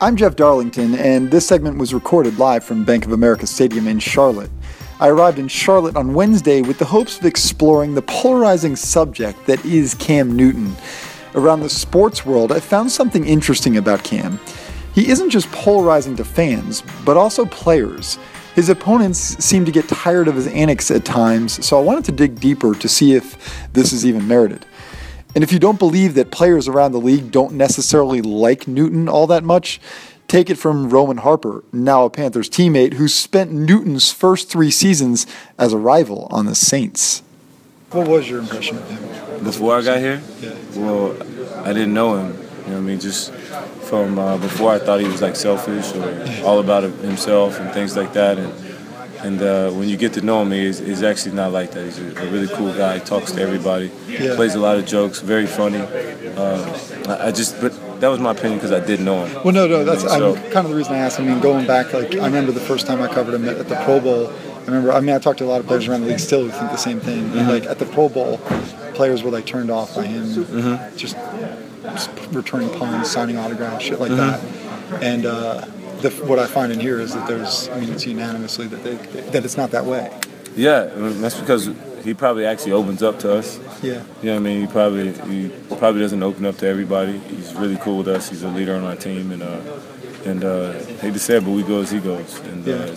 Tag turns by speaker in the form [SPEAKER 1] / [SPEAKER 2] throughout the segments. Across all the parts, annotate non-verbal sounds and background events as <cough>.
[SPEAKER 1] I'm Jeff Darlington, and this segment was recorded live from Bank of America Stadium in Charlotte. I arrived in Charlotte on Wednesday with the hopes of exploring the polarizing subject that is Cam Newton. Around the sports world, I found something interesting about Cam. He isn't just polarizing to fans, but also players. His opponents seem to get tired of his antics at times, so I wanted to dig deeper to see if this is even merited. And if you don't believe that players around the league don't necessarily like Newton all that much, take it from Roman Harper, now a Panthers teammate, who spent Newton's first three seasons as a rival on the Saints. What was your impression of him?
[SPEAKER 2] Before I got here?
[SPEAKER 1] Yeah.
[SPEAKER 2] Well, I didn't know him. You know what I mean? Just from uh, before, I thought he was like selfish or all about himself and things like that. And and uh, when you get to know him, he's, he's actually not like that. He's a, a really cool guy. He talks to everybody.
[SPEAKER 1] Yeah.
[SPEAKER 2] Plays a lot of jokes. Very funny. Uh, I, I just, but that was my opinion because I didn't know him.
[SPEAKER 1] Well, no, no, that's
[SPEAKER 2] I mean,
[SPEAKER 1] I'm,
[SPEAKER 2] so-
[SPEAKER 1] kind of the reason I asked. I mean, going back, like I remember the first time I covered him at, the Pro Bowl. I remember. I mean, I talked to a lot of players around the league still who think the same thing.
[SPEAKER 2] Mm-hmm.
[SPEAKER 1] And, like at the Pro Bowl, players were like turned off by him,
[SPEAKER 2] Mm-hmm.
[SPEAKER 1] just, just returning punts, signing autographs, shit like
[SPEAKER 2] Mm-hmm.
[SPEAKER 1] that. And uh, the, what I find in here is that there's, I mean, it's unanimously that they that it's not that way.
[SPEAKER 2] Yeah, that's because he probably actually opens up to us.
[SPEAKER 1] Yeah.
[SPEAKER 2] You know what I mean? He probably he probably doesn't open up to everybody. He's really cool with us. He's a leader on our team, and uh, and uh, hate to say it, but we go as he goes. And uh,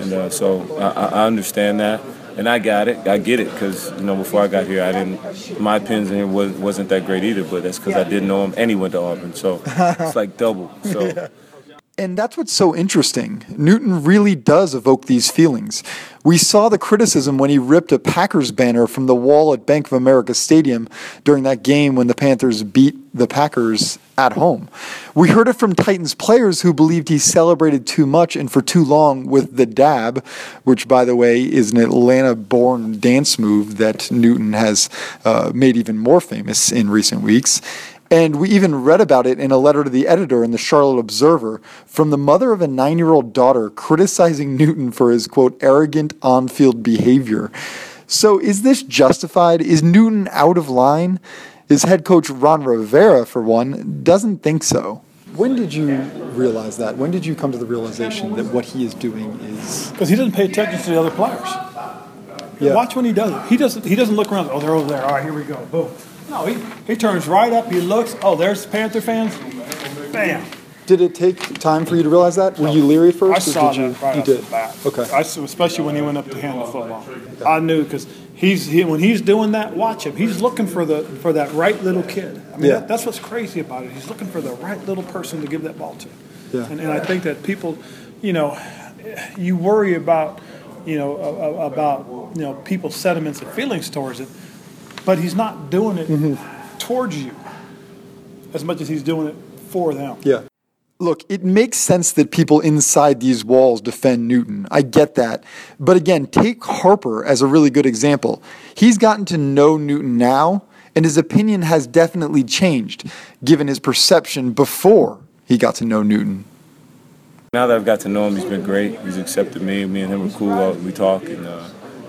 [SPEAKER 2] and uh, so I, I understand that, and I got it. I get it because you know before I got here, I didn't. My opinions in here was, wasn't that great either, but that's because I didn't know him, and he went to Auburn, so it's like double. So. <laughs>
[SPEAKER 1] And that's what's so interesting. Newton really does evoke these feelings. We saw the criticism when he ripped a Packers banner from the wall at Bank of America Stadium during that game when the Panthers beat the Packers at home. We heard it from Titans players who believed he celebrated too much and for too long with the dab, which, by the way, is an Atlanta born dance move that Newton has uh, made even more famous in recent weeks. And we even read about it in a letter to the editor in the Charlotte Observer from the mother of a nine year old daughter criticizing Newton for his, quote, arrogant on field behavior. So is this justified? Is Newton out of line? His head coach, Ron Rivera, for one, doesn't think so. When did you realize that? When did you come to the realization that what he is doing is.
[SPEAKER 3] because he doesn't pay attention to the other players.
[SPEAKER 1] Yeah.
[SPEAKER 3] Watch when he does it. He doesn't. He doesn't look around. Oh, they're over there. All right, here we go. Boom. No, he, he turns right up. He looks. Oh, there's Panther fans. Bam.
[SPEAKER 1] Did it take time for you to realize that? Were you leery first?
[SPEAKER 3] I
[SPEAKER 1] or
[SPEAKER 3] saw
[SPEAKER 1] did you,
[SPEAKER 3] that right
[SPEAKER 1] you
[SPEAKER 3] off
[SPEAKER 1] did. Okay.
[SPEAKER 3] I saw- especially when he went up to handle the football. I knew because he's he, when he's doing that. Watch him. He's looking for the for that right little kid. I mean,
[SPEAKER 1] Yeah.
[SPEAKER 3] that, that's what's crazy about it. He's looking for the right little person to give that ball to.
[SPEAKER 1] Yeah.
[SPEAKER 3] And, and I think that people, you know, you worry about, you know, about you know people's sentiments and feelings towards it, but he's not doing it
[SPEAKER 1] Mm-hmm.
[SPEAKER 3] towards you as much as he's doing it for them.
[SPEAKER 1] Yeah. Look, it makes sense that people inside these walls defend Newton. I get that. But again, take Harper as a really good example. He's gotten to know Newton now, and his opinion has definitely changed given his perception before he got to know Newton.
[SPEAKER 2] Now that I've got to know him, he's been great. He's accepted me. Me and him are cool. We talk, and uh,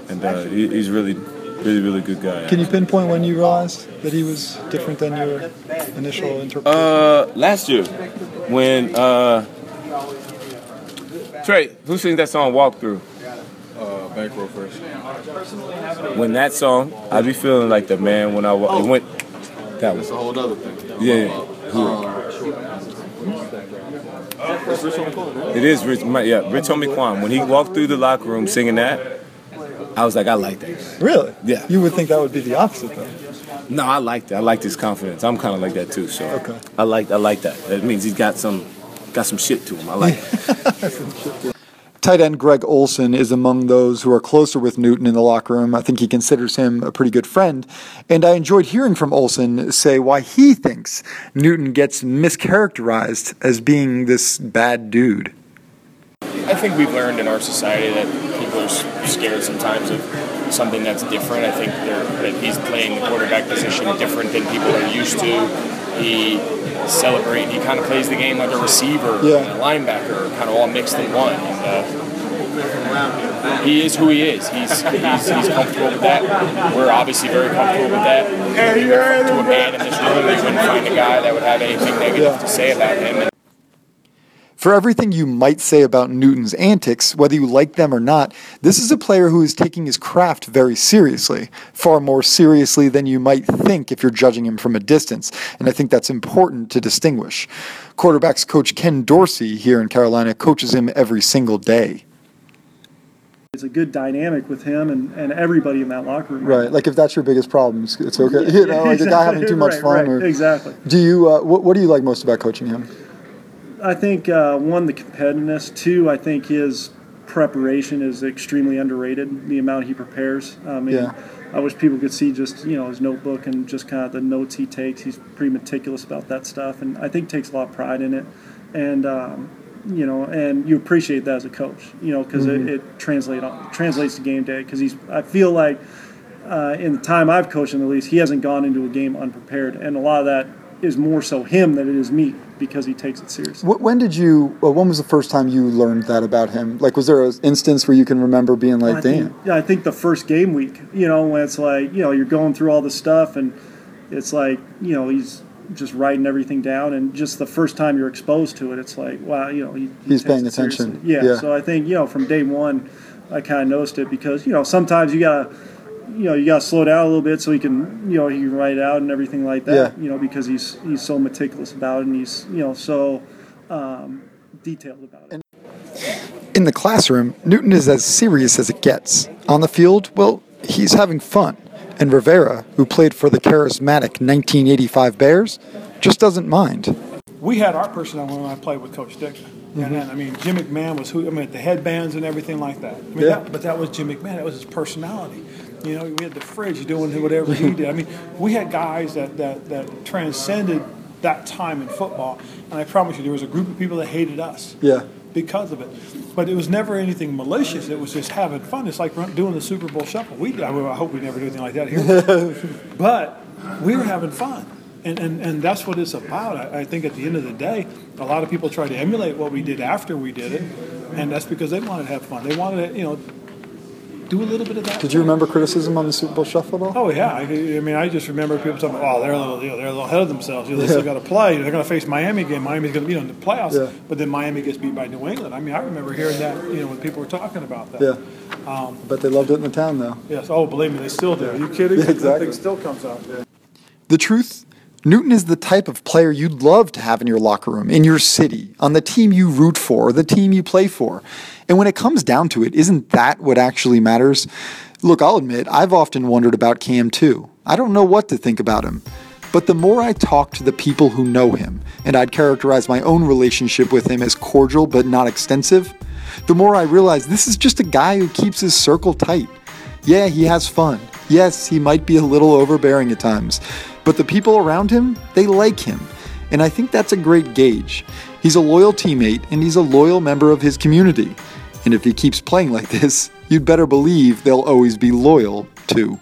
[SPEAKER 2] and uh, he's really, really, really good guy.
[SPEAKER 1] Can you pinpoint when you realized that he was different than your initial interpretation?
[SPEAKER 2] Uh, last year, when uh, Trey, who sings that song "Walk Through"?
[SPEAKER 4] Uh, bankroll first.
[SPEAKER 2] When that song, I be feeling like the man when I wa- it went. That was
[SPEAKER 4] a whole other thing.
[SPEAKER 2] yeah.
[SPEAKER 4] It's Rich on the corner, right?
[SPEAKER 2] It is Rich. My, yeah, Rich Homie Quan. When he walked through the locker room singing that, I was like, I like that.
[SPEAKER 1] really?
[SPEAKER 2] Yeah.
[SPEAKER 1] You would think that would be the opposite, though.
[SPEAKER 2] No, I liked it. I liked his confidence. I'm kind of like that too. So
[SPEAKER 1] Okay.
[SPEAKER 2] I like I like that. That means he's got some got some shit to him. I like. it. <laughs>
[SPEAKER 1] Tight end Greg Olsen is among those who are closer with Newton in the locker room. I think he considers him a pretty good friend. And I enjoyed hearing from Olsen say why he thinks Newton gets mischaracterized as being this bad dude.
[SPEAKER 5] I think we've learned in our society that people are scared sometimes of something that's different. I think they're, that he's playing the quarterback position different than people are used to. He celebrate. He kind of plays the game like a receiver
[SPEAKER 1] Yeah.
[SPEAKER 5] and a linebacker, kind of all mixed in one. And uh, he is who he is. He's, he's he's comfortable with that. We're obviously very comfortable with that. To a man in this room, they wouldn't find a guy that would have anything negative
[SPEAKER 1] Yeah.
[SPEAKER 5] to say about him. And
[SPEAKER 1] For everything you might say about Newton's antics, whether you like them or not, this is a player who is taking his craft very seriously, far more seriously than you might think if you're judging him from a distance. And I think that's important to distinguish. Quarterbacks coach Ken Dorsey here in Carolina coaches him every single day.
[SPEAKER 6] It's a good dynamic with him and, and everybody in that locker room.
[SPEAKER 1] Right. Like if that's your biggest problem, it's, okay. <laughs> You know, like a guy having too <laughs> much
[SPEAKER 6] Right,
[SPEAKER 1] fun.
[SPEAKER 6] right,
[SPEAKER 1] Or,
[SPEAKER 6] exactly.
[SPEAKER 1] Do you? Uh, what, what do you like most about coaching him?
[SPEAKER 6] I think uh, one, the competitiveness. Two, I think his preparation is extremely underrated. The amount he prepares. I mean,
[SPEAKER 1] Yeah.
[SPEAKER 6] I wish people could see just you know his notebook and just kind of the notes he takes. He's pretty meticulous about that stuff, and I think takes a lot of pride in it. And um, you know, and you appreciate that as a coach, you know, because
[SPEAKER 1] Mm-hmm.
[SPEAKER 6] it, it translate on, translates to game day. Because he's, I feel like uh, in the time I've coached him, at least, he hasn't gone into a game unprepared, and a lot of that is more so him than it is me because he takes it seriously.
[SPEAKER 1] When did you? Well, when was the first time you learned that about him? Like, was there an instance where you can remember being like,
[SPEAKER 6] I
[SPEAKER 1] "Damn"?
[SPEAKER 6] think, yeah, I think the first game week, you know, when it's like, you know, you're going through all this stuff and it's like, you know, he's just writing everything down and just the first time you're exposed to it, it's like, wow, you know, he, he
[SPEAKER 1] He's paying attention.
[SPEAKER 6] Yeah,
[SPEAKER 1] Yeah.
[SPEAKER 6] So I think, you know, from day one, I kind of noticed it because, you know, sometimes you got to, you know, you got to slow down a little bit so he can, you know, he can write it out and everything like that,
[SPEAKER 1] Yeah.
[SPEAKER 6] you know, because he's, he's so meticulous about it and he's, you know, so um, detailed about it.
[SPEAKER 1] In the classroom, Newton is as serious as it gets. On the field, well, he's having fun. And Rivera, who played for the charismatic 1985 Bears, just doesn't mind.
[SPEAKER 3] we had our personnel when I played with Coach Ditka. And then, I mean, Jim McMahon was who, I mean, the headbands and everything like that. I mean,
[SPEAKER 1] Yeah.
[SPEAKER 3] that, but that was Jim McMahon. That was his personality. You know, we had the fridge doing whatever he did. I mean, we had guys that, that, that transcended that time in football. And I promise you, there was a group of people that hated us
[SPEAKER 1] Yeah.
[SPEAKER 3] because of it. But it was never anything malicious. It was just having fun. It's like doing the Super Bowl shuffle. We, I, mean, I hope we never do anything like that here. <laughs> but we were having fun. And, and, and that's what it's about. I, I think at the end of the day, a lot of people try to emulate what we did after we did it. And that's because they wanted to have fun. They wanted to, you know, do a little bit of that.
[SPEAKER 1] Did you remember criticism on the Super Bowl shuffle at all?
[SPEAKER 3] Oh yeah, I, I mean, I just remember people talking, "Oh, they're a little, you know, they're a little ahead of themselves. You know, they still got to play. They're going to face Miami again. Miami's going to be in the playoffs,
[SPEAKER 1] Yeah.
[SPEAKER 3] but then Miami gets beat by New England. I mean, I remember hearing that, you know, when people were talking about that.
[SPEAKER 1] Yeah. Um, but they loved it in the town, though.
[SPEAKER 3] Yes. Oh, believe me, they still do. Are you kidding?
[SPEAKER 1] Yeah,
[SPEAKER 3] That
[SPEAKER 1] exactly.
[SPEAKER 3] thing still comes out.
[SPEAKER 1] The truth Newton is the type of player you'd love to have in your locker room, in your city, on the team you root for, or the team you play for. And when it comes down to it, isn't that what actually matters? Look, I'll admit, I've often wondered about Cam too. I don't know what to think about him. But the more I talk to the people who know him, and I'd characterize my own relationship with him as cordial but not extensive, the more I realize this is just a guy who keeps his circle tight. Yeah, he has fun. Yes, he might be a little overbearing at times. But the people around him, they like him. And I think that's a great gauge. He's a loyal teammate and he's a loyal member of his community. And if he keeps playing like <laughs> this, you'd better believe they'll always be loyal too.